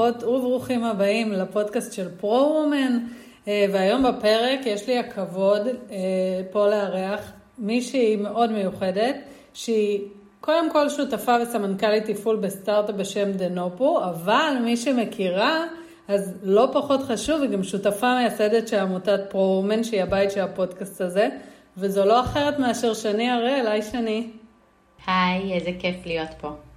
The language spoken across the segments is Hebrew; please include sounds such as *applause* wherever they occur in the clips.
שלום, ברוכות וברוכים הבאים לפודקאסט של פרו-וומן, אה, והיום בפרק יש לי הכבוד אה, פה לארח מישהי מאוד מיוחדת, שהיא קודם כל שותפה וסמנכ"לית תפעול בסטארט-אפ בשם דנופו, אבל מי שמכירה, אז לא פחות חשוב, היא גם שותפה מייסדת של עמותת פרו-וומן, שהיא הבית של הפודקאסט הזה, וזו לא אחרת מאשר שני הראל, היי שני. היי, איזה כיף להיות פה.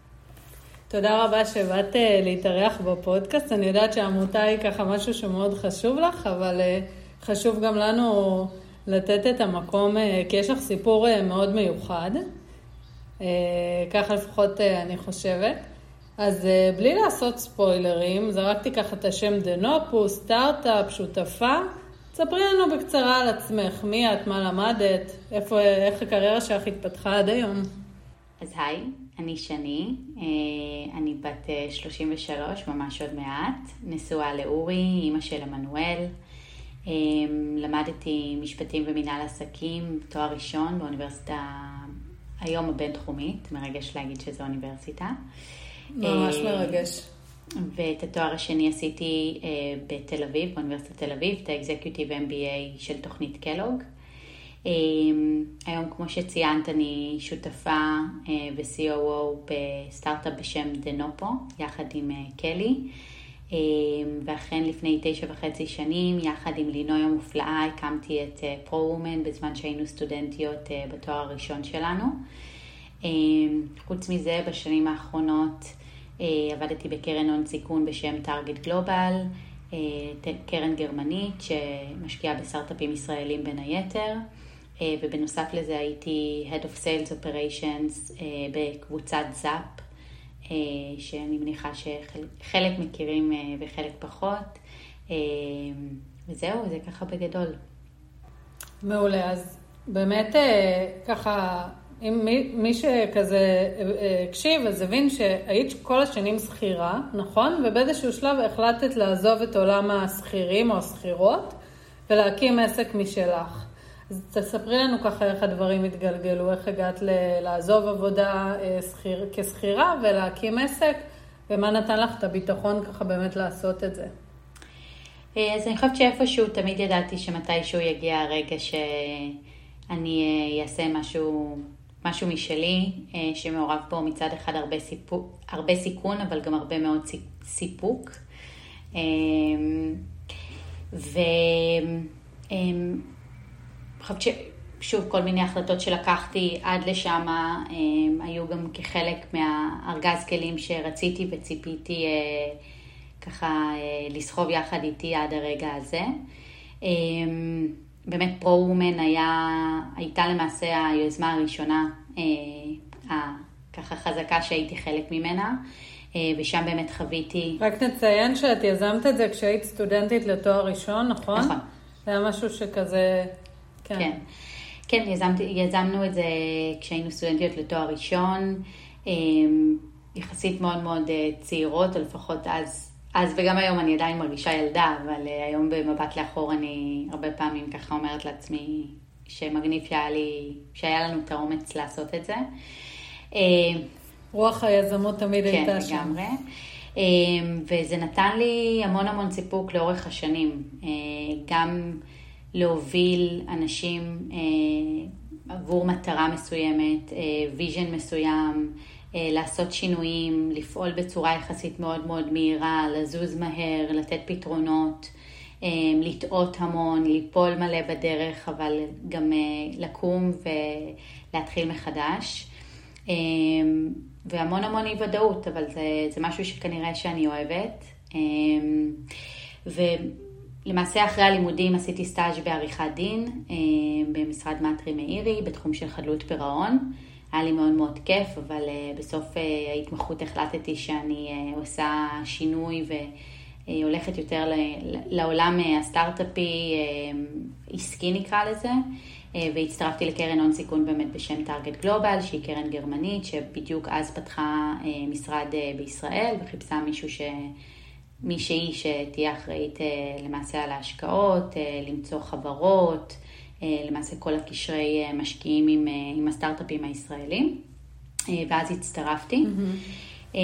תודה רבה שבאת אה, להתארח בפודקאסט. אני יודעת שהעמותה היא ככה משהו שמאוד חשוב לך, אבל אה, חשוב גם לנו לתת את המקום, אה, כי יש לך סיפור מאוד מיוחד. ככה לפחות אני חושבת. אז בלי לעשות ספוילרים, זרקתי ככה את השם דנופו, סטארט-אפ, שותפה. ספרי לנו בקצרה על עצמך, מי את, מה למדת, איפה, איך הקריירה שלך התפתחה עד היום. אז היי, אני שני, אה, אני בת 33, אה, ממש עוד מעט, נשואה לאורי, אימא של עמנואל. אה, למדתי משפטים ומנהל עסקים, תואר ראשון באוניברסיטה היום הבינתחומית, מרגש להגיד שזו אוניברסיטה. ממש מרגש. ואת התואר השני עשיתי בתל אביב, באוניברסיטת תל אביב, את ה-Executive MBA של תוכנית קלוג. אמ, היום, כמו שציינת, אני שותפה אה, ו-COO בסטארט-אפ בשם דנופו, יחד עם אה, קלי. אמ, ואכן לפני תשע וחצי שנים, יחד עם לינוי המופלאה, הקמתי את פרו-וומן אה, בזמן שהיינו סטודנטיות בתואר הראשון שלנו. אמ, חוץ מזה, בשנים האחרונות עבדתי בקרן הון סיכון בשם טארגט גלובל, קרן גרמנית שמשקיעה בסטארט-אפים ישראלים בין היתר. אה, ובנוסף לזה הייתי Head of Sales Operations אה, בקבוצת זאפ, אה, שאני מניחה שחלק מכירים וחלק פחות. וזהו, זה ככה בגדול. מעולה, אז באמת ככה, אם מי, מי שכזה הקשיב, אז הבין שהיית כל השנים שכירה, נכון? ובאיזשהו שלב החלטת לעזוב את עולם השכירים או השכירות ולהקים עסק משלך. אז תספרי לנו ככה איך הדברים התגלגלו, איך הגעת ל- לעזוב עבודה אה, שכיר, כשכירה ולהקים עסק, ומה נתן לך את הביטחון ככה באמת לעשות את זה. אה, אז אני חושבת שאיפשהו תמיד ידעתי שמתישהו יגיע הרגע שאני אה, אעשה משהו, משהו משלי, שמעורב בו מצד אחד הרבה, סיפוק, הרבה סיכון, אבל גם הרבה מאוד סיפוק. ו... חושבת ששוב, כל מיני החלטות שלקחתי עד לשם הם, היו גם כחלק מהארגז כלים שרציתי וציפיתי אה, ככה אה, לסחוב יחד איתי עד הרגע הזה. אה, באמת פרו-וומן היה, הייתה למעשה היוזמה הראשונה, ככה חזקה שהייתי חלק ממנה. ושם באמת חוויתי... רק נציין שאת יזמת את זה כשהיית סטודנטית לתואר ראשון, נכון? נכון. זה היה משהו שכזה כן. כן, כן יזמתי, יזמנו את זה כשהיינו סטודנטיות לתואר ראשון, אמ, יחסית מאוד מאוד אה, צעירות, או לפחות אז, אז וגם היום אני עדיין מרגישה ילדה, אבל אה, היום במבט לאחור אני הרבה פעמים ככה אומרת לעצמי שמגניב שהיה לי, שהיה לנו את האומץ לעשות את זה. אמ, רוח היזמות תמיד כן, הייתה שם. כן, לגמרי. אמ, וזה נתן לי המון המון סיפוק לאורך השנים. אה, גם להוביל אנשים אה, עבור מטרה מסוימת, vision אה, מסוים, אה, לעשות שינויים, לפעול בצורה יחסית מאוד מאוד מהירה, לזוז מהר, לתת פתרונות, אה, לטעות המון, ליפול מלא בדרך, אבל גם אה, לקום ולהתחיל מחדש. אה, והמון המון אי ודאות, אבל זה, זה משהו שכנראה שאני אוהבת. אה, ו... למעשה אחרי הלימודים עשיתי סטאז' בעריכת דין אה, במשרד מטרי מאירי בתחום של חדלות פירעון. היה לי מאוד מאוד כיף, אבל אה, בסוף אה, ההתמחות החלטתי שאני עושה שינוי והולכת יותר לעולם הסטארט-אפי עסקי נקרא לזה. והצטרפתי לקרן הון סיכון באמת בשם טארגט גלובל, שהיא קרן גרמנית, שבדיוק אז פתחה משרד בישראל וחיפשה מישהו ש... מישהי שתהיה אחראית אה, למעשה על ההשקעות, אה, למצוא חברות, אה, למעשה כל הקשרי משקיעים עם, עם הסטארט-אפים הישראלים, ואז הצטרפתי. Mm-hmm.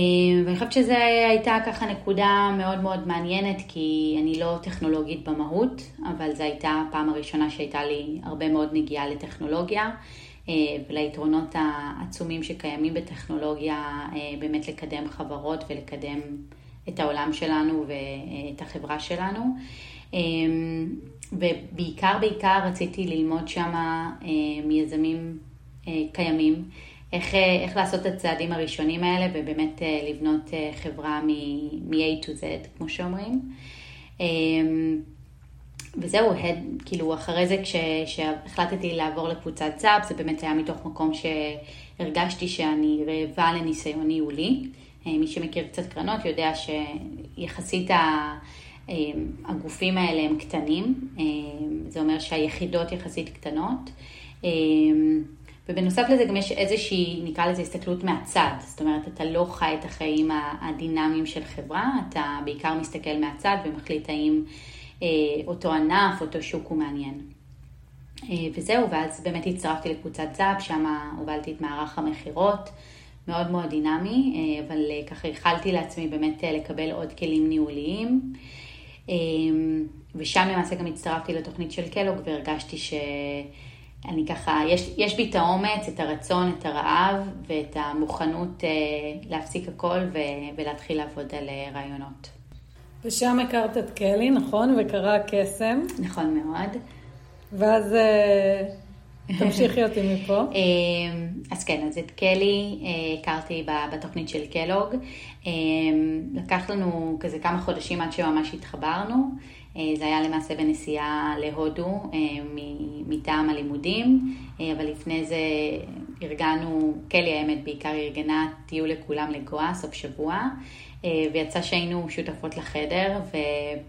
ואני חושבת שזו הייתה ככה נקודה מאוד מאוד מעניינת, כי אני לא טכנולוגית במהות, אבל זו הייתה הפעם הראשונה שהייתה לי הרבה מאוד נגיעה לטכנולוגיה. וליתרונות העצומים שקיימים בטכנולוגיה, באמת לקדם חברות ולקדם את העולם שלנו ואת החברה שלנו. ובעיקר בעיקר רציתי ללמוד שם מיזמים קיימים, איך, איך לעשות את הצעדים הראשונים האלה ובאמת לבנות חברה מ-A to Z, כמו שאומרים. וזהו, הד, כאילו אחרי זה כשהחלטתי לעבור לקבוצת זאפ, זה באמת היה מתוך מקום שהרגשתי שאני רעבה לניסיון ניהולי. מי שמכיר קצת קרנות יודע שיחסית הגופים האלה הם קטנים, זה אומר שהיחידות יחסית קטנות. ובנוסף לזה גם יש איזושהי, נקרא לזה הסתכלות מהצד, זאת אומרת, אתה לא חי את החיים הדינמיים של חברה, אתה בעיקר מסתכל מהצד ומחליט האם אותו ענף, אותו שוק הוא מעניין. וזהו, ואז באמת הצטרפתי לקבוצת זאפ, שם הובלתי את מערך המכירות, מאוד מאוד דינמי, אבל ככה איחלתי לעצמי באמת לקבל עוד כלים ניהוליים. ושם למעשה גם הצטרפתי לתוכנית של קלוג והרגשתי שאני ככה, יש, יש בי את האומץ, את הרצון, את הרעב ואת המוכנות להפסיק הכל ולהתחיל לעבוד על רעיונות. ושם הכרת את קלי, נכון? וקרה הקסם. נכון מאוד. ואז תמשיכי אותי מפה. *laughs* אז כן, אז את קלי הכרתי בתוכנית של קלוג. לקח לנו כזה כמה חודשים עד שממש התחברנו. זה היה למעשה בנסיעה להודו מטעם הלימודים, אבל לפני זה ארגנו, קלי האמת בעיקר ארגנה טיול לכולם לגואה, סוף שבוע. ויצא שהיינו שותפות לחדר,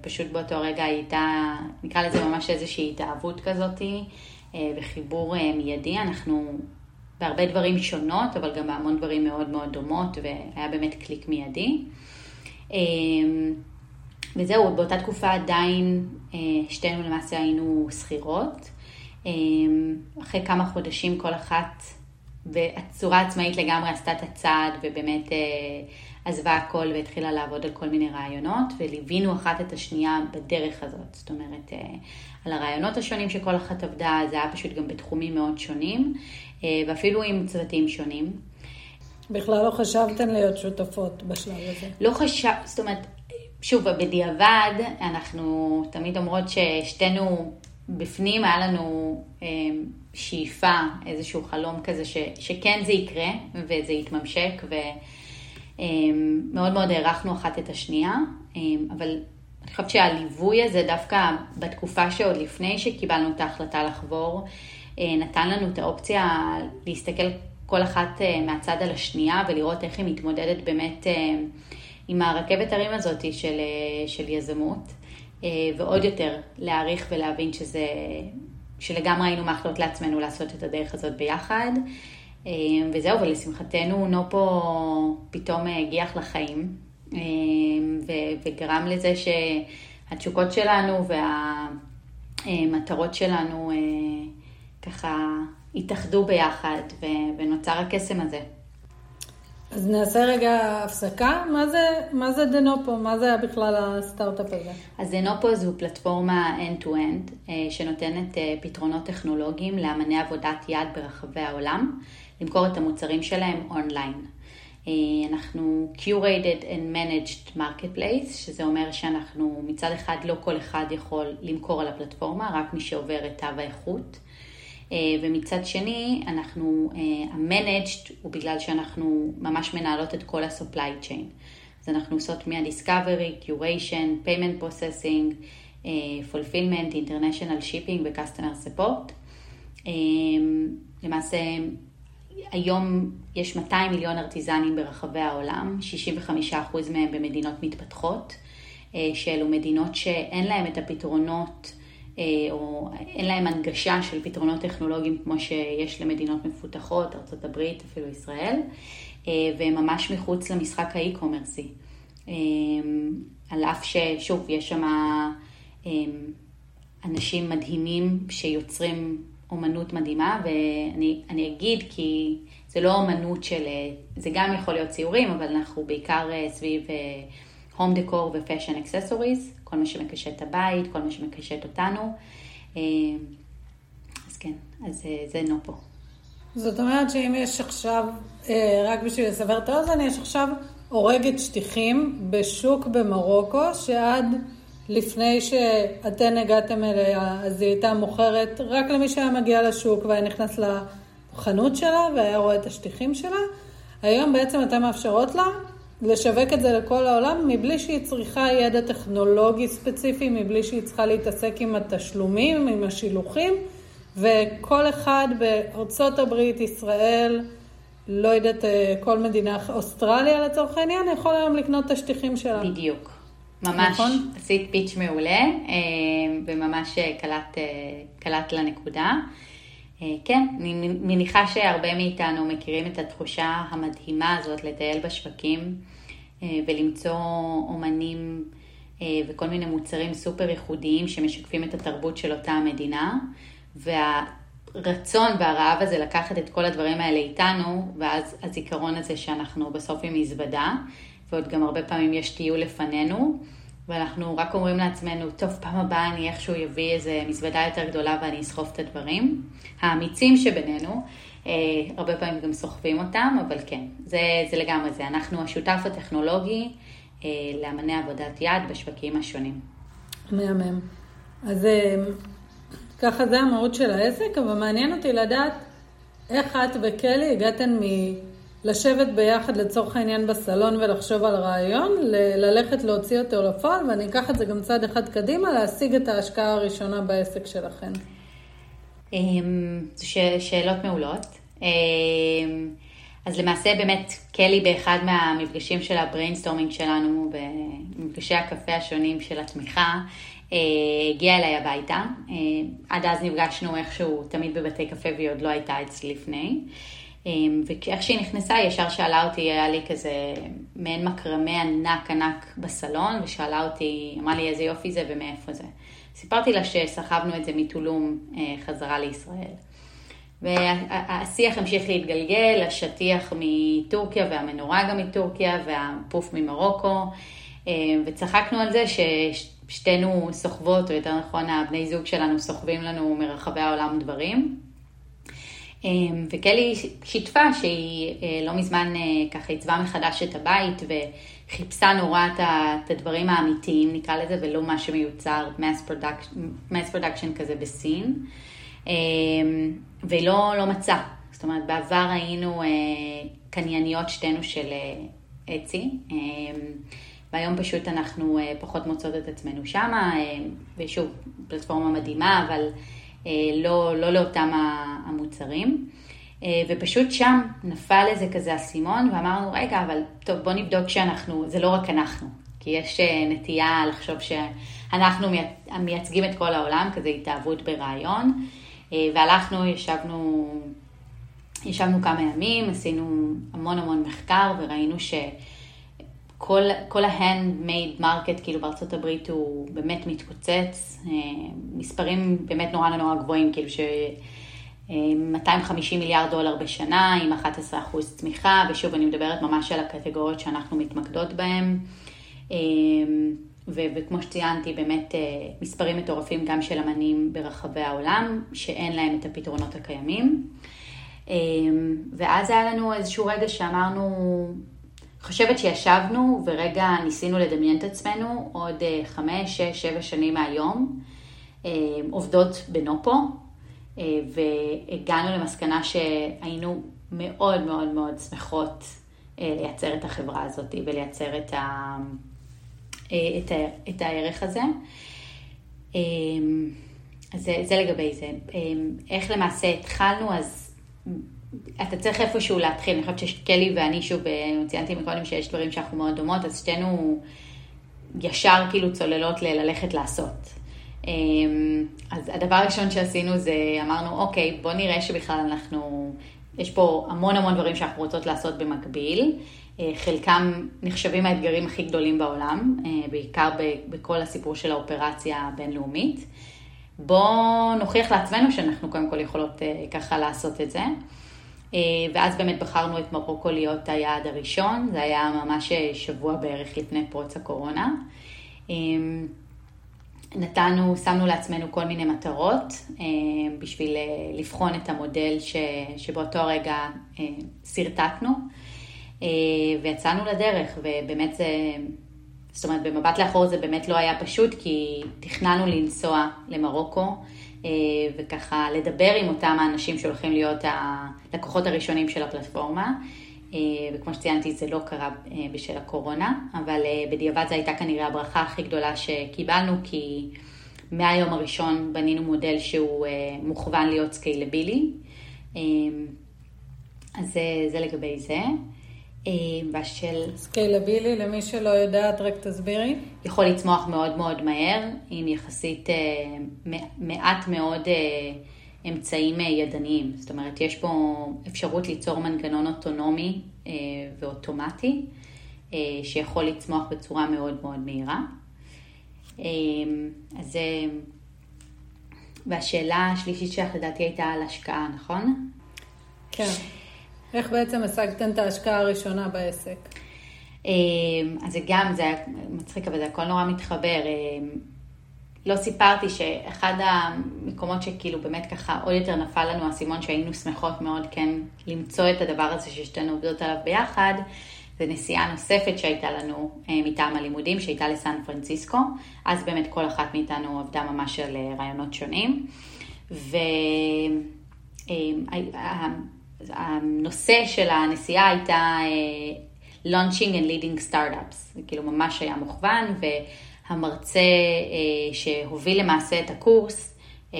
ופשוט באותו רגע הייתה, נקרא לזה ממש איזושהי התאהבות כזאתי, וחיבור מיידי. אנחנו בהרבה דברים שונות, אבל גם בהמון דברים מאוד מאוד דומות, והיה באמת קליק מיידי. וזהו, באותה תקופה עדיין שתינו למעשה היינו שכירות. אחרי כמה חודשים כל אחת בצורה עצמאית לגמרי עשתה את הצעד, ובאמת עזבה הכל והתחילה לעבוד על כל מיני רעיונות, וליווינו אחת את השנייה בדרך הזאת. זאת אומרת, על הרעיונות השונים שכל אחת עבדה, זה היה פשוט גם בתחומים מאוד שונים, ואפילו עם צוותים שונים. בכלל לא חשבתן להיות שותפות בשלב הזה. לא חשב, זאת אומרת, שוב, בדיעבד, אנחנו תמיד אומרות ששתינו בפנים, היה לנו שאיפה, איזשהו חלום כזה, ש, שכן זה יקרה, וזה יתממשק, ומאוד מאוד הערכנו אחת את השנייה, אבל אני חושבת שהליווי הזה, דווקא בתקופה שעוד לפני שקיבלנו את ההחלטה לחבור, נתן לנו את האופציה להסתכל כל אחת מהצד על השנייה ולראות איך היא מתמודדת באמת עם הרכבת הרים הזאת של, של יזמות, ועוד יותר להעריך ולהבין שזה, שלגמרי היינו מאחלות לעצמנו לעשות את הדרך הזאת ביחד. וזהו, ולשמחתנו נופו פתאום הגיח לחיים, וגרם לזה שהתשוקות שלנו והמטרות שלנו ככה התאחדו ביחד, ונוצר הקסם הזה. אז נעשה רגע הפסקה. מה זה, מה זה דנופו? מה זה בכלל הסטארט-אפ הזה? אז דנופו זו פלטפורמה end-to-end שנותנת פתרונות טכנולוגיים לאמני עבודת יד ברחבי העולם, למכור את המוצרים שלהם אונליין. אנחנו curated and managed marketplace, שזה אומר שאנחנו מצד אחד לא כל אחד יכול למכור על הפלטפורמה, רק מי שעובר את תו האיכות. ומצד שני, אנחנו, ה-managed הוא בגלל שאנחנו ממש מנהלות את כל ה-supply chain. אז אנחנו עושות מה-discovery, curation, payment processing, fulfillment, international shipping ו-customer support. למעשה, היום יש 200 מיליון ארטיזנים ברחבי העולם, 65% מהם במדינות מתפתחות, שאלו מדינות שאין להם את הפתרונות או אין להם הנגשה של פתרונות טכנולוגיים כמו שיש למדינות מפותחות, ארה"ב, אפילו ישראל, והם ממש מחוץ למשחק האי-קומרסי. על אף ששוב, יש שם אנשים מדהימים שיוצרים אומנות מדהימה, ואני אגיד כי זה לא אמנות של, זה גם יכול להיות ציורים, אבל אנחנו בעיקר סביב הום דקור ופשן אקססוריז, כל מה שמקשט את הבית, כל מה שמקשט אותנו. אז כן, אז זה נופו. זאת אומרת שאם יש עכשיו, רק בשביל לסבר את האוזן, יש עכשיו הורגת שטיחים בשוק במרוקו, שעד לפני שאתן הגעתם אליה, אז היא הייתה מוכרת רק למי שהיה מגיע לשוק והיה נכנס לחנות שלה והיה רואה את השטיחים שלה. היום בעצם אתן מאפשרות לה לשווק את זה לכל העולם מבלי שהיא צריכה ידע טכנולוגי ספציפי, מבלי שהיא צריכה להתעסק עם התשלומים, עם השילוחים, וכל אחד בארצות הברית, ישראל, לא יודעת, אה, כל מדינה, אוסטרליה לצורך העניין, יכול היום לקנות את השטיחים שלה. בדיוק. ממש נכון? עשית פיץ' מעולה, אה, וממש אה, קלט, קלט לנקודה. כן, אני מניחה שהרבה מאיתנו מכירים את התחושה המדהימה הזאת לטייל בשווקים ולמצוא אומנים וכל מיני מוצרים סופר ייחודיים שמשקפים את התרבות של אותה המדינה. וה... הרצון והרעב הזה לקחת את כל הדברים האלה איתנו, ואז הזיכרון הזה שאנחנו בסוף עם מזוודה, ועוד גם הרבה פעמים יש טיול לפנינו, ואנחנו רק אומרים לעצמנו, טוב, פעם הבאה אני איכשהו אביא איזה מזוודה יותר גדולה ואני אסחוף את הדברים. האמיצים שבינינו, אה, הרבה פעמים גם סוחבים אותם, אבל כן, זה, זה לגמרי זה. אנחנו השותף הטכנולוגי אה, לאמני עבודת יד בשווקים השונים. מהמם. אז אה, ככה זה המהות של העסק, אבל מעניין אותי לדעת איך את וקלי הגעתן מלשבת ביחד לצורך העניין בסלון ולחשוב על רעיון, ללכת להוציא אותו לפועל, ואני אקח את זה גם צעד אחד קדימה, להשיג את ההשקעה הראשונה בעסק שלכם. אמ, שאלות מעולות. אמ, אז למעשה באמת קלי באחד מהמפגשים של ה brainstorming שלנו, במפגשי הקפה השונים של התמיכה, אה, הגיעה אליי הביתה. אה, עד אז נפגשנו איכשהו תמיד בבתי קפה והיא עוד לא הייתה אצלי לפני. אה, ואיך שהיא נכנסה, היא ישר שאלה אותי, היה לי כזה מעין מקרמה ענק ענק בסלון, ושאלה אותי, אמרה לי איזה יופי זה ומאיפה זה. סיפרתי לה שסחבנו את זה מטולום חזרה לישראל. והשיח המשיך להתגלגל, השטיח מטורקיה והמנורה גם מטורקיה והפוף ממרוקו, וצחקנו על זה ש... שתינו סוחבות, או יותר נכון הבני זוג שלנו סוחבים לנו מרחבי העולם דברים. אמ, וקלי שיתפה שהיא אה, לא מזמן אה, ככה עיצבה מחדש את הבית וחיפשה נורא את הדברים האמיתיים נקרא לזה ולא מה שמיוצר mass production, כזה בסין. אמ, והיא לא, לא מצאה, זאת אומרת בעבר היינו אה, קנייניות שתינו של אצי. אמ, והיום פשוט אנחנו פחות מוצאות את עצמנו שמה, ושוב, פלטפורמה מדהימה, אבל לא, לא לאותם המוצרים. ופשוט שם נפל איזה כזה אסימון, ואמרנו, רגע, אבל טוב, בוא נבדוק שאנחנו, זה לא רק אנחנו, כי יש נטייה לחשוב שאנחנו מייצגים את כל העולם, כזה התאהבות ברעיון, והלכנו, ישבנו, ישבנו כמה ימים, עשינו המון המון מחקר, וראינו ש... כל, כל ה-hand-made market כאילו בארצות הברית הוא באמת מתפוצץ, אה, מספרים באמת נורא נורא גבוהים, כאילו ש... 250 אה, מיליארד דולר בשנה עם 11% צמיחה, ושוב אני מדברת ממש על הקטגוריות שאנחנו מתמקדות בהן. אה, ו- וכמו שציינתי, באמת מספרים מטורפים גם של אמנים ברחבי העולם, שאין להם את הפתרונות הקיימים. ואז היה לנו איזשהו רגע שאמרנו, חושבת שישבנו ורגע ניסינו לדמיין את עצמנו עוד אה, חמש, שש, שבע שנים מהיום, אה, עובדות בנופו, אה, והגענו למסקנה שהיינו מאוד מאוד מאוד שמחות לייצר את החברה הזאת ולייצר את, ה, את, ה, את הערך הזה. אז זה, זה לגבי זה. איך למעשה התחלנו, אז אתה צריך איפשהו להתחיל, אני חושבת שקלי ואני שוב, אה, ציינתי מקודם שיש דברים שאנחנו מאוד דומות, אז שתינו ישר כאילו צוללות ללכת לעשות. אמ, אז הדבר הראשון שעשינו זה, אמרנו, אוקיי, בוא נראה שבכלל אנחנו, יש פה המון המון דברים שאנחנו רוצות לעשות במקביל. אה, חלקם נחשבים האתגרים הכי גדולים בעולם, אה, בעיקר בכל הסיפור של האופרציה הבינלאומית. בואו נוכיח לעצמנו שאנחנו קודם כל יכולות ככה לעשות את זה. ואז באמת בחרנו את מרוקו להיות היעד הראשון, זה היה ממש שבוע בערך לפני פרוץ הקורונה. נתנו, שמנו לעצמנו כל מיני מטרות בשביל לבחון את המודל ש, שבאותו הרגע שרטטנו, ויצאנו לדרך, ובאמת זה... זאת אומרת, במבט לאחור זה באמת לא היה פשוט, כי תכננו לנסוע למרוקו, אה, וככה לדבר עם אותם האנשים שהולכים להיות הלקוחות הראשונים של הפלטפורמה. אה, וכמו שציינתי, זה לא קרה אה, בשל הקורונה, אבל בדיעבד זו הייתה כנראה הברכה הכי גדולה שקיבלנו, כי מהיום הראשון בנינו מודל שהוא מוכוון להיות סקיילבילי. אז זה, זה לגבי זה. בשל... אה, סקיילבילי, למי שלא יודעת, רק תסבירי. יכול לצמוח מאוד מאוד מהר, עם יחסית אה, מעט מאוד אה, אמצעים ידניים. זאת אומרת, יש פה אפשרות ליצור מנגנון אוטונומי ואוטומטי, שיכול לצמוח בצורה מאוד מאוד מהירה. אז... והשאלה השלישית שלך לדעתי הייתה על השקעה, נכון? כן. איך בעצם השגתם את ההשקעה הראשונה בעסק? אמ, אז זה גם, זה היה מצחיק, אבל זה הכל נורא מתחבר. אמ, לא סיפרתי שאחד המקומות שכאילו באמת ככה עוד יותר נפל לנו האסימון שהיינו שמחות מאוד כן למצוא את הדבר הזה ששתינו עובדות עליו ביחד, זה נסיעה נוספת שהייתה לנו אה, מטעם הלימודים, שהייתה לסן פרנסיסקו. אז באמת כל אחת מאיתנו עבדה ממש על אה, רעיונות שונים. ו... הנושא של הנסיעה הייתה uh, Launching and Leading Startups, זה כאילו ממש היה מוכוון, והמרצה uh, שהוביל למעשה את הקורס, uh,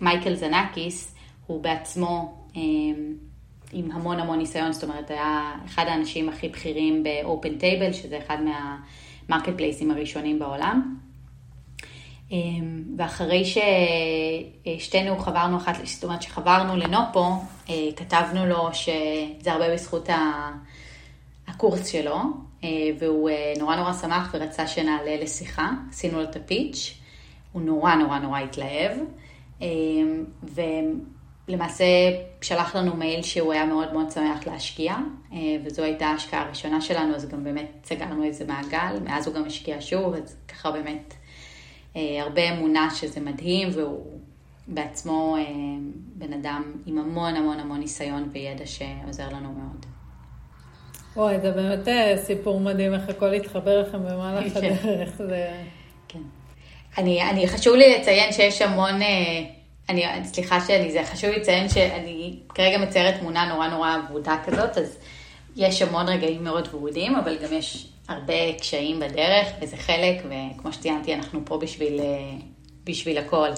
מייקל זנקיס, הוא בעצמו עם המון המון ניסיון, זאת אומרת, היה אחד האנשים הכי בכירים ב-open table, שזה אחד מהמרקט פלייסים הראשונים בעולם. אמ, ואחרי ששתינו חברנו אחת, זאת אומרת שחברנו לנופו, אה, כתבנו לו שזה הרבה בזכות הקורס שלו, אה, והוא אה, נורא נורא שמח ורצה שנעלה לשיחה, עשינו לו את הפיץ', הוא נורא נורא נורא התלהב, ולמעשה שלח לנו מייל שהוא היה מאוד מאוד שמח להשקיע, וזו הייתה ההשקעה הראשונה שלנו, אז גם באמת סגרנו איזה מעגל, מאז הוא גם השקיע שוב, אז ככה באמת אה, הרבה אמונה שזה מדהים, והוא בעצמו אה, בן אדם עם המון המון המון ניסיון וידע שעוזר לנו מאוד. וואי, זה באמת אה, סיפור מדהים איך הכל התחבר לכם במהלך כן. הדרך. זה... כן. אני, אני, חשוב לי לציין שיש המון, אני, סליחה שאני, זה חשוב לי לציין שאני כרגע מציירת תמונה נורא נורא אבודה כזאת, אז יש המון רגעים מאוד ורודים, אבל גם יש הרבה קשיים בדרך, וזה חלק, וכמו שציינתי, אנחנו פה בשביל, אה, בשביל הכל.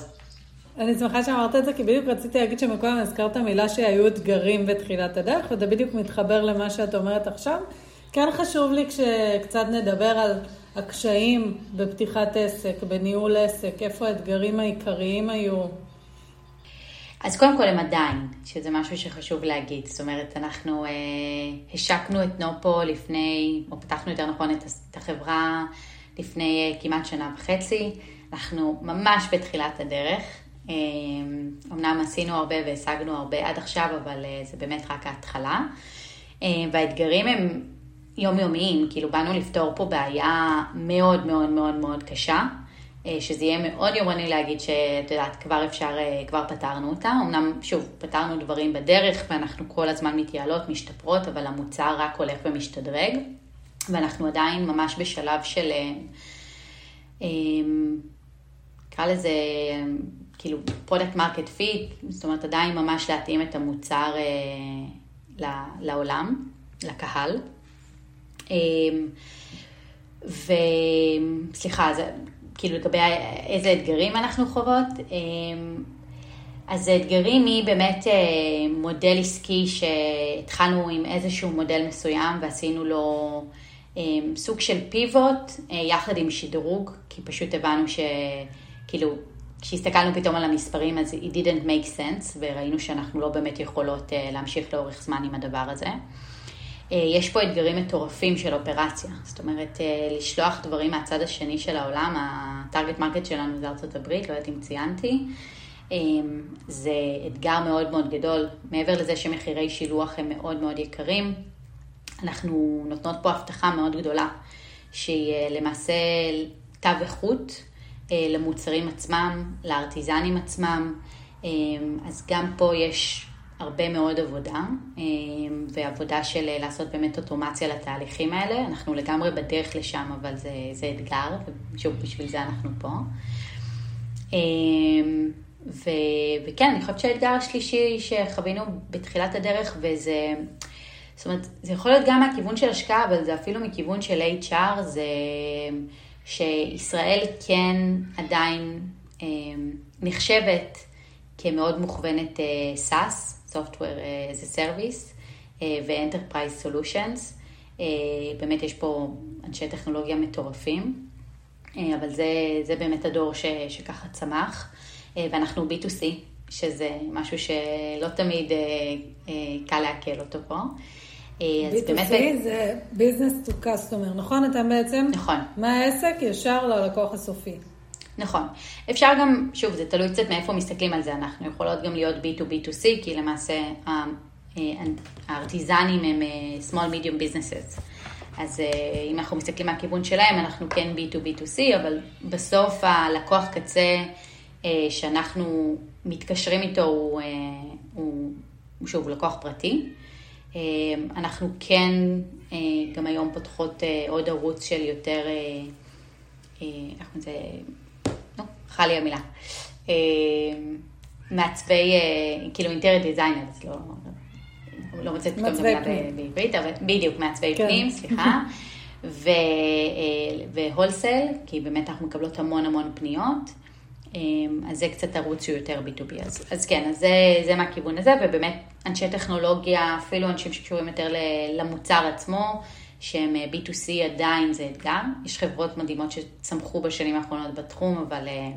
אני שמחה שאמרת את זה, כי בדיוק רציתי להגיד שמקודם הזכרת מילה שהיו אתגרים בתחילת הדרך, וזה בדיוק מתחבר למה שאת אומרת עכשיו. כן חשוב לי שקצת נדבר על הקשיים בפתיחת עסק, בניהול עסק, איפה האתגרים העיקריים היו. אז קודם כל הם עדיין, שזה משהו שחשוב להגיד. זאת אומרת, אנחנו אה, השקנו את נופו לפני, או פתחנו יותר נכון את, את החברה לפני אה, כמעט שנה וחצי. אנחנו ממש בתחילת הדרך. אה, אמנם עשינו הרבה והשגנו הרבה עד עכשיו, אבל אה, זה באמת רק ההתחלה. אה, והאתגרים הם יומיומיים, כאילו באנו לפתור פה בעיה מאוד מאוד מאוד מאוד קשה. אה, שזה יהיה מאוד יומרני להגיד שאת יודעת, כבר אפשר, אה, כבר פתרנו אותה. אמנם, שוב, פתרנו דברים בדרך ואנחנו כל הזמן מתייעלות, משתפרות, אבל המוצר רק הולך ומשתדרג, ואנחנו עדיין ממש בשלב של, אה, נקרא לזה, כאילו, product market fit, זאת אומרת, עדיין ממש להתאים את המוצר לעולם, לקהל. וסליחה, זה כאילו לגבי איזה אתגרים אנחנו חוות. אמ, אז האתגרים היא באמת אה, מודל עסקי שהתחלנו עם איזשהו מודל מסוים ועשינו לו אמ, סוג של פיבוט אה, יחד עם שדרוג, כי פשוט הבנו שכאילו כשהסתכלנו פתאום על המספרים אז it didn't make sense וראינו שאנחנו לא באמת יכולות אה, להמשיך לאורך זמן עם הדבר הזה. אה, יש פה אתגרים מטורפים של אופרציה, זאת אומרת, אה, לשלוח דברים מהצד השני של העולם, ה target market שלנו זה ארצות הברית, לא יודעת אם ציינתי, זה אתגר מאוד מאוד גדול. מעבר לזה שמחירי שילוח הם מאוד מאוד יקרים, אנחנו נותנות פה הבטחה מאוד גדולה, שהיא למעשה תו איכות למוצרים עצמם, לארטיזנים עצמם, אז גם פה יש הרבה מאוד עבודה, ועבודה של לעשות באמת אוטומציה לתהליכים האלה. אנחנו לגמרי בדרך לשם, אבל זה, זה אתגר, ושוב, בשביל זה אנחנו פה. ו, וכן, אני חושבת שהאתגר השלישי שחווינו בתחילת הדרך, וזה, זאת אומרת, זה יכול להיות גם מהכיוון של השקעה, אבל זה אפילו מכיוון של HR, זה שישראל כן עדיין אה, נחשבת כמאוד מוכוונת אה, SaaS, Software as a Service, אה, ו-Enterprise Solutions. אה, באמת יש פה אנשי טכנולוגיה מטורפים, אה, אבל זה, זה באמת הדור ש, שככה צמח. אה, ואנחנו B2C, שזה משהו שלא תמיד אה, אה, קל לעכל אותו פה. B2C באמת... זה Business to Customer, נכון? אתם בעצם... נכון. מהעסק ישר ללקוח הסופי. נכון. אפשר גם, שוב, זה תלוי קצת מאיפה מסתכלים על זה, אנחנו יכולות גם להיות B2B2C, כי למעשה הארטיזנים הם small medium businesses. אז אם אנחנו מסתכלים מהכיוון שלהם, אנחנו כן B2B2C, אבל בסוף הלקוח קצה... אה, שאנחנו מתקשרים איתו הוא, אה, הוא, הוא שוב לקוח פרטי. אה, אנחנו כן גם היום פותחות עוד ערוץ של יותר, איך קוראים לזה, חלה לי המילה, מעצבי, כאילו אינטרנט דיזיינר, אז לא, לא מוצאת פתאום את המילה בעברית, אבל בדיוק, מעצבי כן. פנים, סליחה. והולסל, כי באמת אנחנו מקבלות המון המון פניות. אז זה קצת ערוץ שהוא יותר B2B. אז, אז כן, אז זה, זה מהכיוון הזה, ובאמת אנשי טכנולוגיה, אפילו אנשים שקשורים יותר למוצר עצמו, שהם אה, B2C עדיין זה אתגר. יש חברות מדהימות שצמחו בשנים האחרונות בתחום, אבל אה,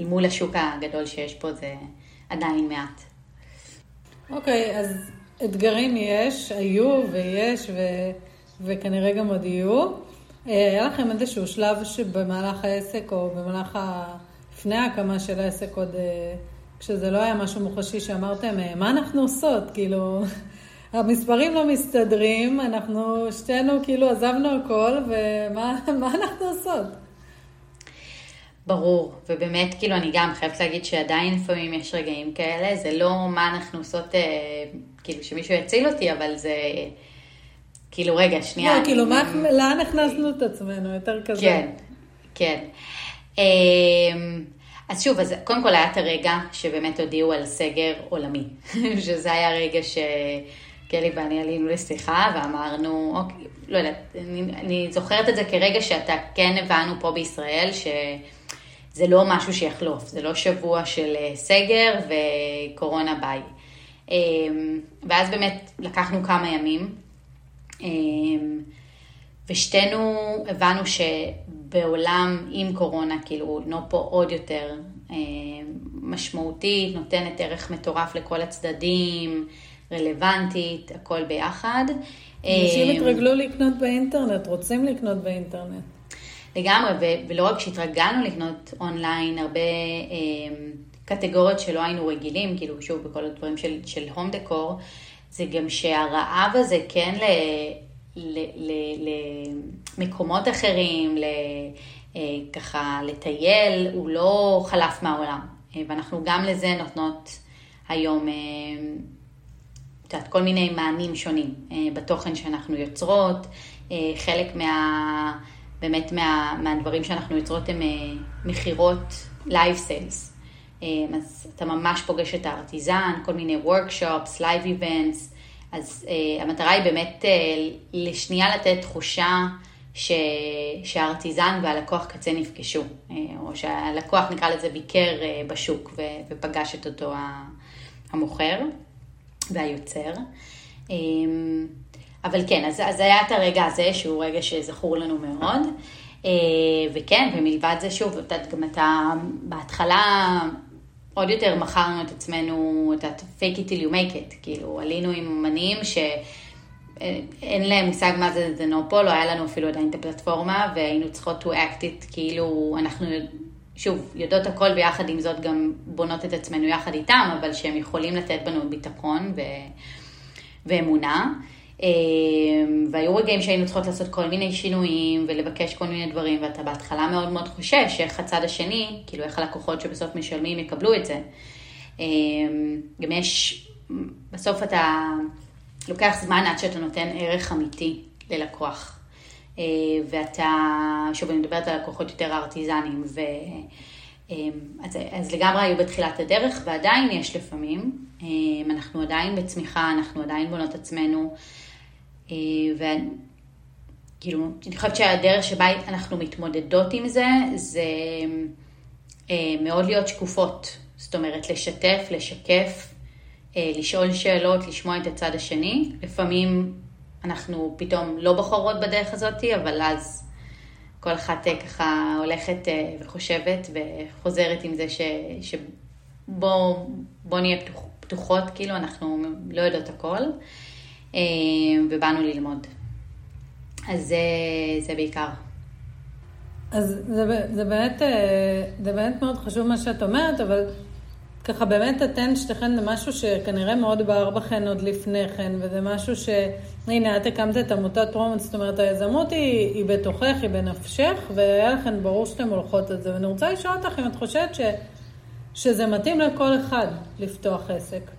אל מול השוק הגדול שיש פה זה עדיין מעט. אוקיי, okay, אז אתגרים יש, היו ויש, ו... וכנראה גם עוד יהיו. אה, היה לכם איזשהו שלב שבמהלך העסק או במהלך ה... לפני ההקמה של העסק עוד, כשזה לא היה משהו מוחשי שאמרתם, מה אנחנו עושות? כאילו, המספרים לא מסתדרים, אנחנו שתינו כאילו עזבנו הכל, ומה *laughs* אנחנו עושות? ברור, ובאמת, כאילו, אני גם חייבת להגיד שעדיין לפעמים יש רגעים כאלה, זה לא מה אנחנו עושות, כאילו, שמישהו יציל אותי, אבל זה... כאילו, רגע, שנייה. לא, כאילו, לאן הכנסנו את עצמנו? יותר כזה. כן, כן. אמ, אז שוב, אז קודם כל היה את הרגע שבאמת הודיעו על סגר עולמי, *laughs* שזה היה רגע שקלי ואני עלינו לשיחה ואמרנו, אוקיי, לא יודעת, אני, אני זוכרת את זה כרגע שאתה כן הבנו פה בישראל שזה לא משהו שיחלוף, זה לא שבוע של אה, סגר וקורונה ביי. אמ, ואז באמת לקחנו כמה ימים אמ, ושתינו הבנו שבעולם עם קורונה, כאילו, נופו עוד יותר אמ, משמעותית, נותנת ערך מטורף לכל הצדדים, רלוונטית, הכל ביחד. אנשים אמ, התרגלו לקנות באינטרנט, רוצים לקנות באינטרנט. לגמרי, ו- ולא רק שהתרגלנו לקנות אונליין, הרבה אה, קטגוריות שלא היינו רגילים, כאילו שוב בכל הדברים של, של הום דקור, זה גם שהרעב הזה כן למקומות אחרים, ל, אה, ככה לטייל, הוא לא חלף מהעולם. אה, ואנחנו גם לזה נותנות היום, אה, את יודעת, כל מיני מענים שונים בתוכן שאנחנו יוצרות. חלק מה... באמת מה, מהדברים שאנחנו יוצרות הם מכירות live sales. אז אתה ממש פוגש את ה artisan, כל מיני workshops, live events, אז אה, המטרה היא באמת אה, לשנייה לתת תחושה ש... שה artisan והלקוח קצה נפגשו, אה, או שהלקוח נקרא לזה ביקר אה, בשוק ו... ופגש את אותו המוכר והיוצר. אמ, אבל כן, אז, אז היה את הרגע הזה, שהוא רגע שזכור לנו מאוד. Uh, וכן, ומלבד זה, שוב, את יודעת, גם אתה בהתחלה עוד יותר מכרנו את עצמנו, את ה-fake it till you make it, כאילו עלינו עם אמנים שאין להם מושג מה זה נופו, לא היה לנו אפילו עדיין את הפלטפורמה, והיינו צריכות to act it כאילו אנחנו שוב, יודעות הכל ויחד עם זאת גם בונות את עצמנו יחד איתם, אבל שהם יכולים לתת בנו ביטחון ו... ואמונה. אמ, והיו רגעים שהיינו צריכות לעשות כל מיני שינויים ולבקש כל מיני דברים, ואתה בהתחלה מאוד מאוד חושש איך הצד השני, כאילו איך הלקוחות שבסוף משלמים יקבלו את זה. אמ, גם יש, בסוף אתה לוקח זמן עד שאתה נותן ערך אמיתי ללקוח. אה, ואתה, שוב, אני מדברת על לקוחות יותר ארטיזנים, ו... אמ, אז, אז לגמרי היו בתחילת הדרך, ועדיין יש לפעמים. אנחנו עדיין בצמיחה, אנחנו עדיין בונות עצמנו. אה, וכאילו, אני חושבת שהדרך שבה אנחנו מתמודדות עם זה, זה אה, מאוד להיות שקופות. זאת אומרת, לשתף, לשקף, אה, לשאול שאלות, לשמוע את הצד השני. לפעמים אנחנו פתאום לא בוחרות בדרך הזאת, אבל אז כל אחת ככה הולכת וחושבת וחוזרת עם זה ש... שבוא בוא נהיה פתוח, פתוחות, כאילו אנחנו לא יודעות הכל. אה, ובאנו ללמוד. אז זה, זה בעיקר. אז זה, זה, באמת, אה, זה באמת מאוד חשוב מה שאת אומרת, אבל ככה באמת אתן שתיכן למשהו שכנראה מאוד בער בכן עוד לפני כן, וזה משהו ש... הנה, את הקמת את עמותת פרומוט, זאת אומרת, היזמות היא, היא בתוכך, היא בנפשך, והיה לכן ברור שאתן הולכות על זה. ואני רוצה לשאול אותך אם את חושבת ש... שזה מתאים לכל אחד לפתוח עסק.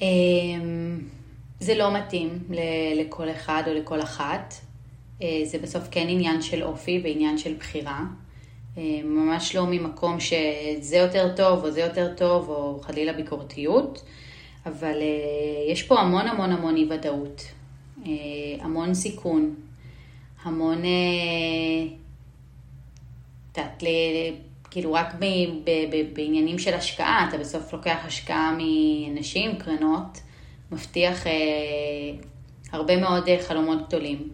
אמ, זה לא מתאים לכל אחד או לכל אחת. אה, זה בסוף כן עניין של אופי ועניין של בחירה. אה, ממש לא ממקום שזה יותר טוב או זה יותר טוב או חלילה ביקורתיות, אבל אה, יש פה המון המון המון אי ודאות, המון סיכון, המון, את יודעת, כאילו רק בעניינים של השקעה, אתה בסוף לוקח השקעה מאנשים, קרנות, מבטיח אה, הרבה מאוד אה, חלומות גדולים.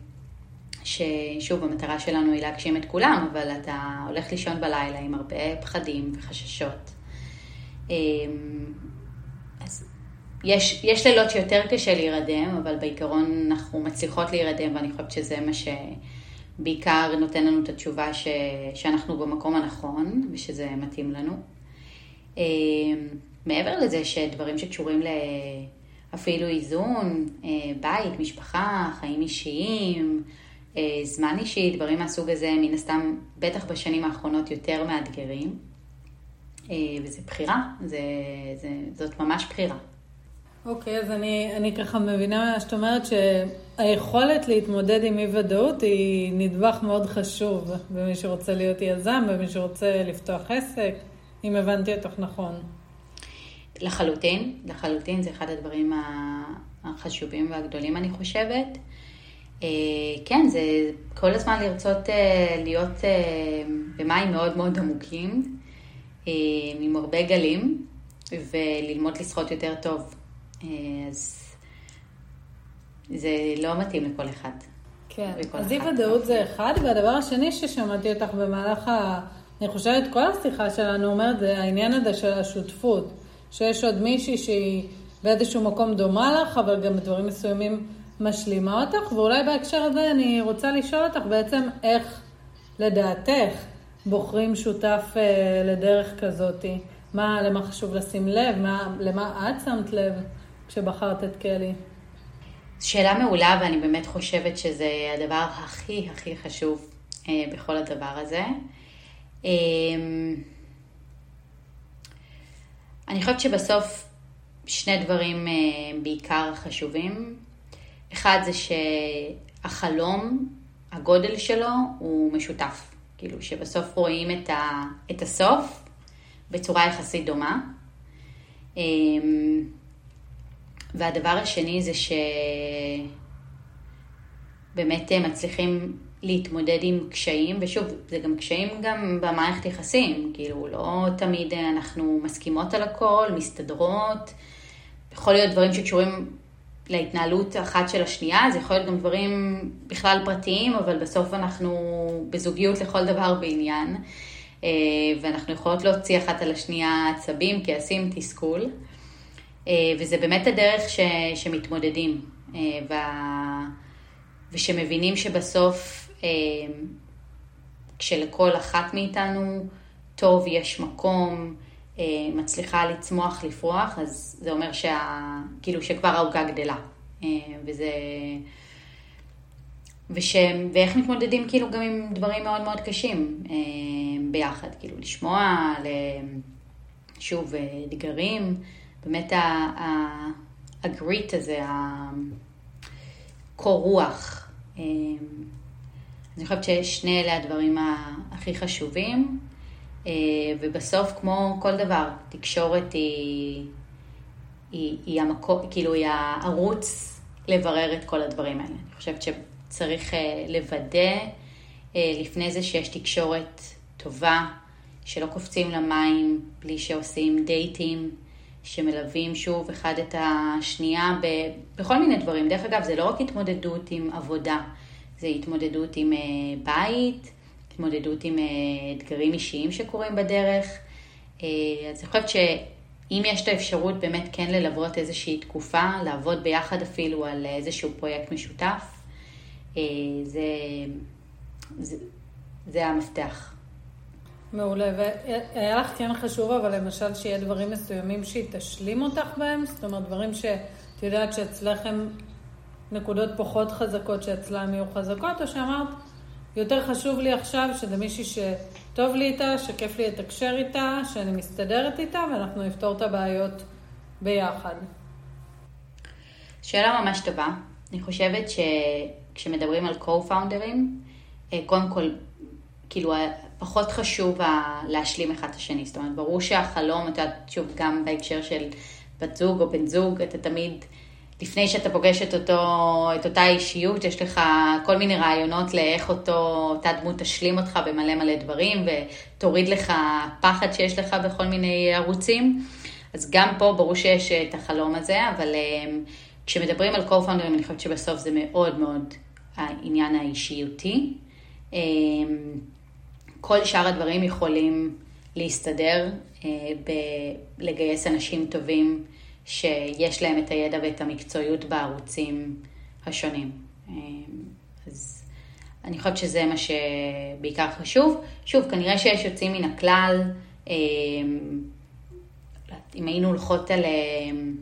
ששוב, המטרה שלנו היא להגשים את כולם, אבל אתה הולך לישון בלילה עם הרבה פחדים וחששות. אה, אז יש, יש לילות שיותר קשה להירדם, אבל בעיקרון אנחנו מצליחות להירדם, ואני חושבת שזה מה שבעיקר נותן לנו את התשובה ש, שאנחנו במקום הנכון, ושזה מתאים לנו. אה, מעבר לזה שדברים שקשורים ל... אפילו איזון, אה, בית, משפחה, חיים אישיים, זמן אישי, דברים מהסוג הזה, מן הסתם, בטח בשנים האחרונות יותר מאתגרים. אה, וזה בחירה, זה, זה, זאת ממש בחירה. אוקיי, okay, אז אני, אני ככה מבינה מה שאת אומרת, שהיכולת להתמודד עם אי-ודאות היא נדבך מאוד חשוב במי שרוצה להיות יזם, במי שרוצה לפתוח עסק, אם הבנתי אותך נכון. לחלוטין, לחלוטין זה אחד הדברים החשובים והגדולים אני חושבת. אה, כן, זה כל הזמן לרצות אה, להיות אה, במים מאוד מאוד עמוקים, עם הרבה גלים, וללמוד לשחות יותר טוב. אז זה לא מתאים לכל אחד. כן, אז אי ודאות זה אחד, והדבר השני ששמעתי אותך במהלך ה... אני חושבת כל השיחה שלנו אומרת, זה העניין הזה של השותפות. שיש עוד מישהי שהיא באיזשהו מקום דומה לך, אבל גם בדברים מסוימים משלימה אותך, ואולי בהקשר הזה אני רוצה לשאול אותך בעצם איך לדעתך בוחרים שותף אה, לדרך כזאתי. מה, למה חשוב לשים לב? מה, למה את שמת לב כשבחרת את קלי? שאלה מעולה, ואני באמת חושבת שזה הדבר הכי הכי חשוב אה, בכל הדבר הזה. אה, אני חושבת שבסוף שני דברים אה, בעיקר חשובים. אחד זה שהחלום, הגודל שלו הוא משותף. כאילו שבסוף רואים את, ה, את הסוף בצורה יחסית דומה. אמ, והדבר השני זה שבאמת מצליחים להתמודד עם קשיים, ושוב, זה גם קשיים גם במערכת יחסים, כאילו לא תמיד אנחנו מסכימות על הכל, מסתדרות, יכול להיות דברים שקשורים להתנהלות אחת של השנייה, זה יכול להיות גם דברים בכלל פרטיים, אבל בסוף אנחנו בזוגיות לכל דבר בעניין, אה, ואנחנו יכולות להוציא אחת על השנייה עצבים, כעסים, תסכול, אה, וזה באמת הדרך ש, שמתמודדים, אה, וה... ושמבינים שבסוף כשלכל אחת מאיתנו טוב, יש מקום, מצליחה לצמוח, לפרוח, אז זה אומר שה... כאילו שכבר העוגה גדלה. אה, וזה... וש... ואיך מתמודדים כאילו גם עם דברים מאוד מאוד קשים אה, ביחד, כאילו לשמוע, ל... שוב, אתגרים, באמת הגריט הזה, הקור רוח. אני חושבת ששני אלה הדברים הכי חשובים. אה, ובסוף, כמו כל דבר, תקשורת היא, היא, היא המקור, כאילו היא הערוץ לברר את כל הדברים האלה. אני חושבת שצריך אה, לוודא אה, לפני זה שיש תקשורת טובה, שלא קופצים למים בלי שעושים דייטים, שמלווים שוב אחד את השנייה ב, בכל מיני דברים. דרך אגב, זה לא רק התמודדות עם עבודה, זה התמודדות עם בית, התמודדות עם אה, אתגרים אישיים שקורים בדרך. אה, אז אני חושבת שאם יש את האפשרות באמת כן ללוות איזושהי תקופה, לעבוד ביחד אפילו על איזשהו פרויקט משותף, אה, זה, זה, זה המפתח. מעולה, והיה לך כן חשוב, אבל למשל שיהיה דברים מסוימים שהיא תשלים אותך בהם? זאת אומרת, דברים שאת יודעת שאצלך הם נקודות פחות חזקות שאצלם יהיו חזקות, או שאמרת, יותר חשוב לי עכשיו שזה מישהי שטוב לי איתה, שכיף לי לתקשר איתה, שאני מסתדרת איתה, ואנחנו נפתור את הבעיות ביחד. שאלה ממש טובה. אני חושבת שכשמדברים על co-founders, אה, קודם כל, כאילו, פחות חשוב להשלים אחד את השני. זאת אומרת, ברור שהחלום, אתה יודעת, שוב, גם בהקשר של בת זוג או בן זוג, אתה תמיד לפני שאתה פוגש את, אותו, את אותה אישיות, יש לך כל מיני רעיונות לאיך אותו, אותה דמות תשלים אותך במלא מלא דברים ותוריד לך פחד שיש לך בכל מיני ערוצים. אז גם פה ברור שיש את החלום הזה, אבל um, כשמדברים על co-founders, אני חושבת שבסוף זה מאוד מאוד העניין האישיותי. Um, כל שאר הדברים יכולים להסתדר, בלגייס אנשים טובים. שיש להם את הידע ואת המקצועיות בערוצים השונים. אמ, אז אני חושבת שזה מה שבעיקר חשוב. שוב, כנראה שיש יוצאים מן הכלל. אמ, אם היינו הולכות על אמ,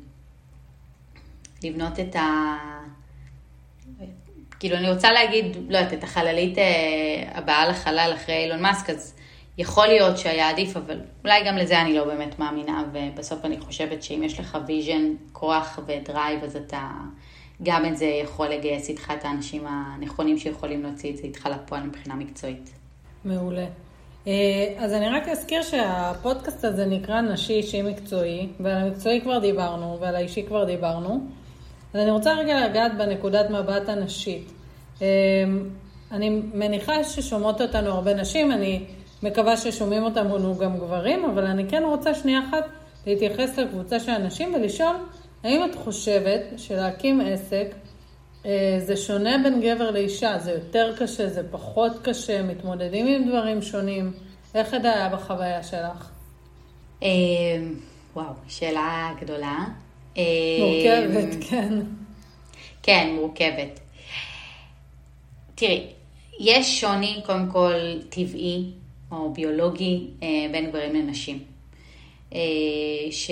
לבנות את ה... כאילו, אני רוצה להגיד, לא יודעת, את החללית אה, הבאה לחלל אחרי אילון מאסק, אז יכול להיות שהיה עדיף, אבל אולי גם לזה אני לא באמת מאמינה, ובסוף אני חושבת שאם יש לך vision, כוח ו drive, אז אתה גם את זה יכול לגייס איתך את האנשים הנכונים שיכולים להוציא את זה איתך לפועל מבחינה מקצועית. מעולה. אה, אז אני רק אזכיר שהפודקאסט הזה נקרא נשי אישי מקצועי, ועל המקצועי כבר דיברנו, ועל האישי כבר דיברנו. אז אני רוצה רגע לגעת בנקודת מבט הנשית. אה, אני מניחה ששומעות אותנו הרבה נשים, אני מקווה ששומעים אותנו גם גברים, אבל אני כן רוצה שנייה אחת להתייחס לקבוצה של אנשים ולשאול, האם את חושבת שלהקים עסק אה, זה שונה בין גבר לאישה? זה יותר קשה, זה פחות קשה, מתמודדים עם דברים שונים? איך זה היה בחוויה שלך? אה, וואו, שאלה גדולה. אה, מורכבת, כן. כן, מורכבת. תראי, יש שוני, קודם כל, טבעי או ביולוגי אה, בין גברים לנשים. אה, ש...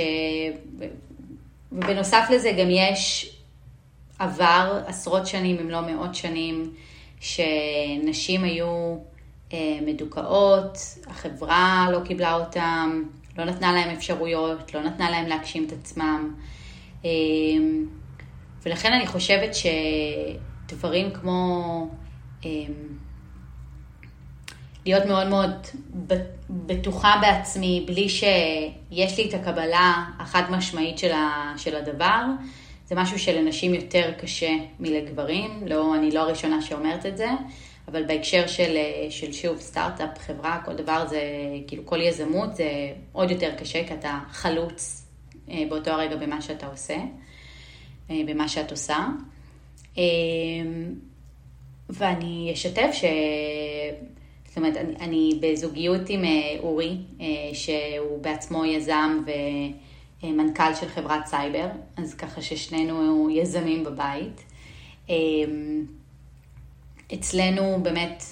ובנוסף לזה גם יש עבר עשרות שנים, אם לא מאות שנים, שנשים היו אה, מדוכאות, החברה לא קיבלה אותם, לא נתנה להם אפשרויות, לא נתנה להם להגשים את עצמם. ולכן אני חושבת שדברים כמו להיות מאוד מאוד בטוחה בעצמי, בלי שיש לי את הקבלה החד משמעית של, ה, של הדבר. זה משהו שלנשים יותר קשה מלגברים, לא, אני לא הראשונה שאומרת את זה, אבל בהקשר של, של שוב סטארט-אפ, חברה, כל דבר זה, כאילו כל יזמות זה עוד יותר קשה, כי אתה חלוץ אה, באותו הרגע במה שאתה עושה, אה, במה שאת עושה. אה, ואני אשתף ש... זאת אומרת, אני, אני בזוגיות עם אה, אורי, אה, שהוא בעצמו יזם ומנכ"ל של חברת סייבר, אז ככה ששנינו יזמים בבית. אה, אצלנו באמת,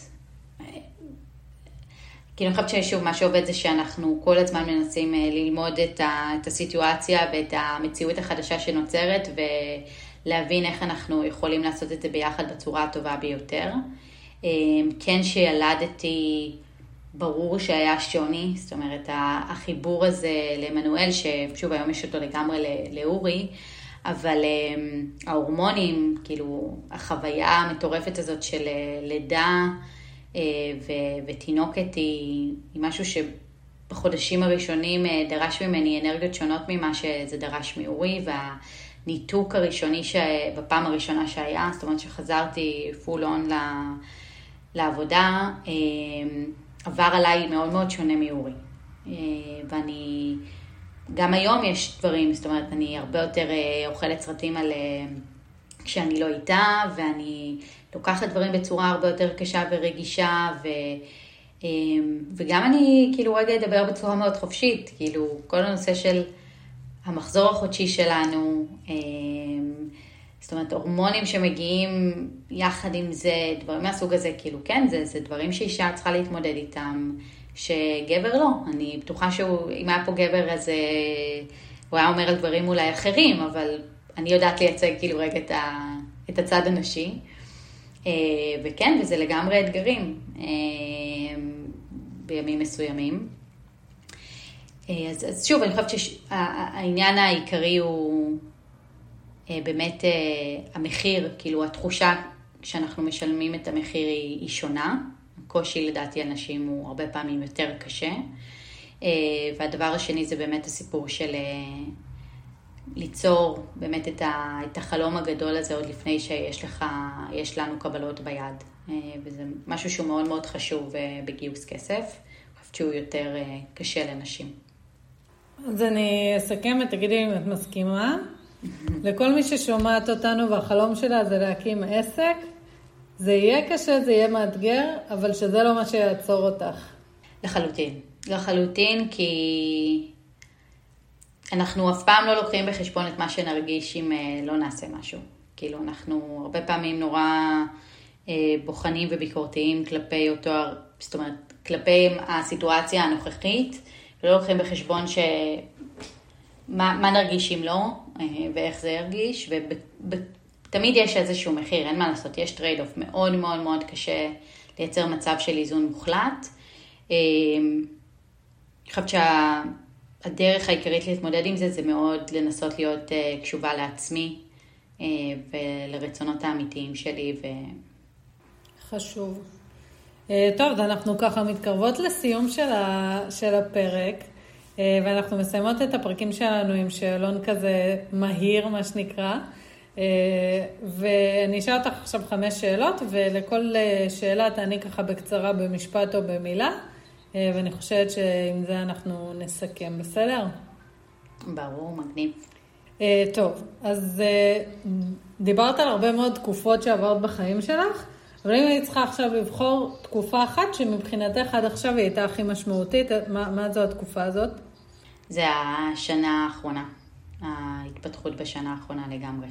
כאילו אני חושבת ששוב, מה שעובד זה שאנחנו כל הזמן מנסים אה, ללמוד את, ה, את הסיטואציה ואת המציאות החדשה שנוצרת ולהבין איך אנחנו יכולים לעשות את זה ביחד בצורה הטובה ביותר. אה, כן שילדתי, ברור שהיה שוני, זאת אומרת החיבור הזה לעמנואל, ששוב היום יש אותו לגמרי לאורי, אבל ההורמונים, כאילו החוויה המטורפת הזאת של לידה, אה, ותינוקת היא, היא משהו שבחודשים הראשונים אה, דרש ממני אנרגיות שונות ממה שזה דרש מאורי, והניתוק הראשוני בפעם הראשונה שהיה, זאת אומרת שחזרתי פול און לעבודה, אה, עבר עליי מאוד מאוד שונה מאורי. ואני, גם היום יש דברים, זאת אומרת, אני הרבה יותר אוכלת סרטים על כשאני לא איתה, ואני לוקחת דברים בצורה הרבה יותר קשה ורגישה, ו, אמ, וגם אני כאילו רגע אדבר בצורה מאוד חופשית, כאילו כל הנושא של המחזור החודשי שלנו, אמ, זאת אומרת, הורמונים שמגיעים יחד עם זה, דברים מהסוג הזה, כאילו כן, זה, זה דברים שאישה צריכה להתמודד איתם, שגבר לא. אני בטוחה שאם היה פה גבר אז אה, הוא היה אומר על דברים אולי אחרים, אבל אני יודעת לייצג כאילו רגע את, ה, את הצד הנשי. אה, וכן, וזה לגמרי אתגרים אה, בימים מסוימים. אז, אז שוב, אני חושבת שהעניין העיקרי הוא באמת המחיר, כאילו התחושה שאנחנו משלמים את המחיר היא, היא שונה. הקושי לדעתי על נשים הוא הרבה פעמים יותר קשה. והדבר השני זה באמת הסיפור של ליצור באמת את, ה, את החלום הגדול הזה עוד לפני שיש לך, יש לנו קבלות ביד. אה, וזה משהו שהוא מאוד מאוד חשוב אה, בגיוס כסף. אני חושבת שהוא יותר אה, קשה לנשים. אז אני אסכם ותגידי אם את מסכימה. לכל מי ששומעת אותנו והחלום שלה זה להקים עסק, זה יהיה קשה, זה יהיה מאתגר, אבל שזה לא מה שיעצור אותך. לחלוטין. לחלוטין, כי אנחנו אף פעם לא לוקחים בחשבון את מה שנרגיש אם אה, לא נעשה משהו. כאילו, אנחנו הרבה פעמים נורא אה, בוחנים וביקורתיים כלפי אותו, זאת אומרת, כלפי הסיטואציה הנוכחית, ולא לוקחים בחשבון ש... מה, מה נרגיש אם לא, אה, ואיך זה ירגיש, ותמיד יש איזשהו מחיר, אין מה לעשות, יש trade off מאוד מאוד מאוד קשה לייצר מצב של איזון מוחלט. אני חושבת שה... הדרך העיקרית להתמודד עם זה, זה מאוד לנסות להיות אה, קשובה לעצמי ולרצונות האמיתיים שלי. ו... חשוב. טוב, אנחנו ככה מתקרבות לסיום של, של הפרק, ואנחנו מסיימות את הפרקים שלנו עם שאלון כזה מהיר, מה שנקרא. Uh, ואני אשאל אותך עכשיו חמש שאלות, ולכל שאלה תעני ככה בקצרה במשפט או במילה. אה, ואני חושבת שעם זה אנחנו נסכם, בסדר? ברור, מגניב. אה, טוב, אז אה, דיברת על הרבה מאוד תקופות שעברת בחיים שלך, אבל אם היית צריכה עכשיו לבחור תקופה אחת שמבחינתך עד עכשיו היא הייתה הכי משמעותית, מה, מה זו התקופה הזאת? זה השנה האחרונה, ההתפתחות בשנה האחרונה לגמרי.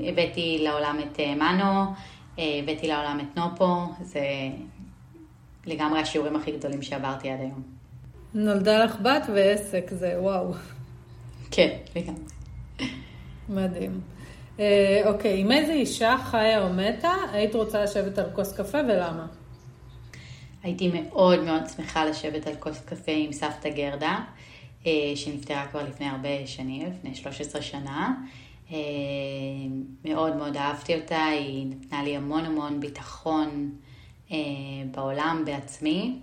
הבאתי לעולם את מנו, הבאתי לעולם את נופו, זה לגמרי השיעורים הכי גדולים שעברתי עד היום. נולדה לך בת ועסק, זה וואו. כן, לגמרי. מדהים. אה, אוקיי, עם איזה אישה חיה או מתה היית רוצה לשבת על כוס קפה ולמה? הייתי מאוד מאוד שמחה לשבת על כוס קפה עם סבתא גרדה, אה, שנפטרה כבר לפני הרבה שנים, לפני 13 שנה. אה, מאוד מאוד אהבתי אותה, היא נתנה לי המון המון ביטחון. אה, בעולם בעצמי,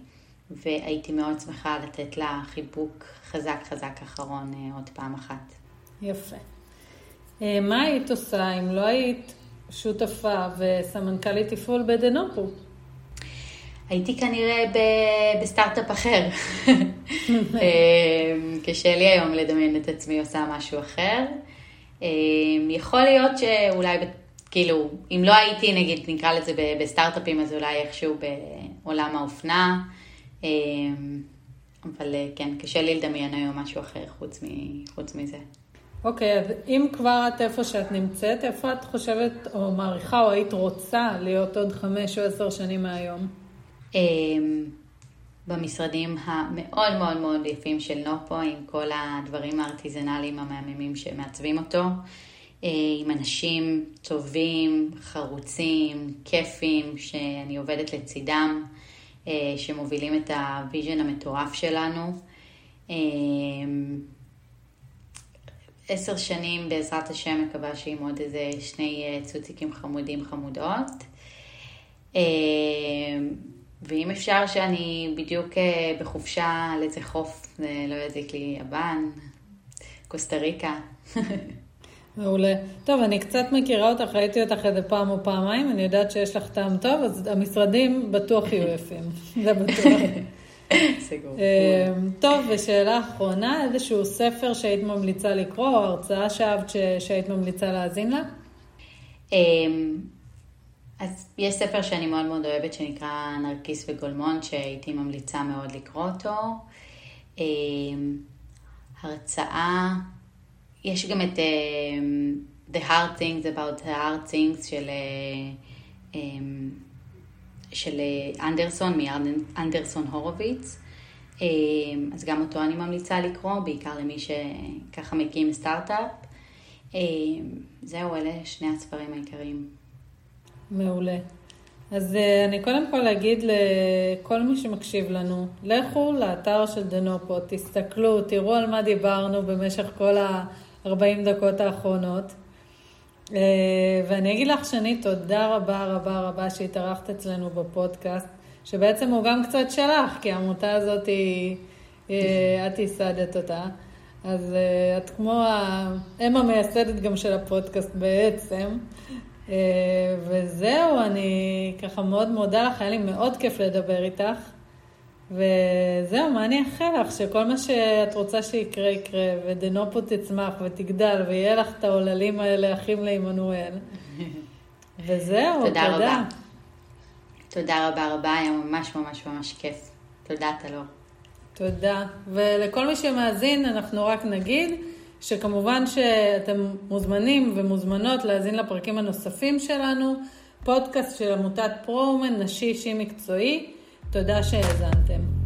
והייתי מאוד שמחה לתת לה חיבוק חזק חזק אחרון עוד פעם אחת. יפה. מה היית עושה אם לא היית שותפה וסמנכ"לית תפעול בדנופו? הייתי כנראה בסטארט-אפ אחר. *laughs* קשה לי היום לדמיין את עצמי עושה משהו אחר. יכול להיות שאולי כאילו, אם לא הייתי, נגיד, נקרא לזה בסטארט-אפים, אז אולי איכשהו בעולם האופנה. אמ, אבל אה, כן, קשה לי לדמיין היום משהו אחר חוץ, מ, חוץ מזה. אוקיי, okay, אז אם כבר את איפה שאת נמצאת, איפה את חושבת או מעריכה או היית רוצה להיות עוד חמש או עשר שנים מהיום? אמ, במשרדים המאוד מאוד מאוד יפים של נופו, עם כל הדברים הארטיזנליים המהממים שמעצבים אותו, אה, עם אנשים טובים, חרוצים, כיפים, שאני עובדת לצידם, אה, שמובילים את ה vision המטורף שלנו. אה, עשר שנים בעזרת השם מקווה שעם עוד איזה שני צוציקים חמודים חמודות. ואם אפשר שאני בדיוק אה, בחופשה על איזה חוף, זה לא יזיק לי יוון, קוסטה ריקה. *laughs* מעולה. טוב, אני קצת מכירה אותך, ראיתי אותך איזה פעם או פעמיים, אני יודעת שיש לך טעם טוב, אז המשרדים בטוח יהיו *laughs* יפים, זה בטוח. סגור. אה, טוב, ושאלה אחרונה, איזשהו ספר שהיית ממליצה לקרוא, או הרצאה שאהבת שהיית ממליצה להאזין לה? אמ, אז יש ספר שאני מאוד מאוד אוהבת שנקרא נרקיס וגולמון, שהייתי ממליצה מאוד לקרוא אותו. אמ, הרצאה, יש גם את uh, The Hard Things About the Hard Things של, um, של אנדרסון, מאנדרסון הורוביץ. אז גם אותו אני ממליצה לקרוא, בעיקר למי שככה מקים סטארט-אפ. זהו, אלה שני הספרים העיקריים. מעולה. אז uh, אני קודם כל אגיד לכל מי שמקשיב לנו, לכו לאתר של דנופו, תסתכלו, תראו על מה דיברנו במשך כל ה-40 דקות האחרונות. Uh, ואני אגיד לך, שני, תודה רבה רבה רבה שהתארחת אצלנו בפודקאסט, שבעצם הוא גם קצת שלך, כי העמותה הזאת, היא, uh, את ייסדת אותה. אז את כמו האם המייסדת גם של הפודקאסט בעצם. אה, וזהו, אני ככה מאוד מודה לך, היה לי מאוד כיף לדבר איתך. וזהו, מה אני אאחל לך? שכל מה שאת רוצה שיקרה, יקרה, ודנופו תצמח ותגדל, ויהיה לך את העוללים האלה, אחים לעמנואל. *laughs* וזהו, תודה. תודה רבה. תודה רבה רבה, היה ממש ממש ממש כיף. תודה, טלור. תודה. ולכל מי שמאזין, אנחנו רק נגיד שכמובן שאתם מוזמנים ומוזמנות להאזין לפרקים הנוספים שלנו, פודקאסט של עמותת פרו-אומן, נשי אישי מקצועי. תודה שהאזנתם.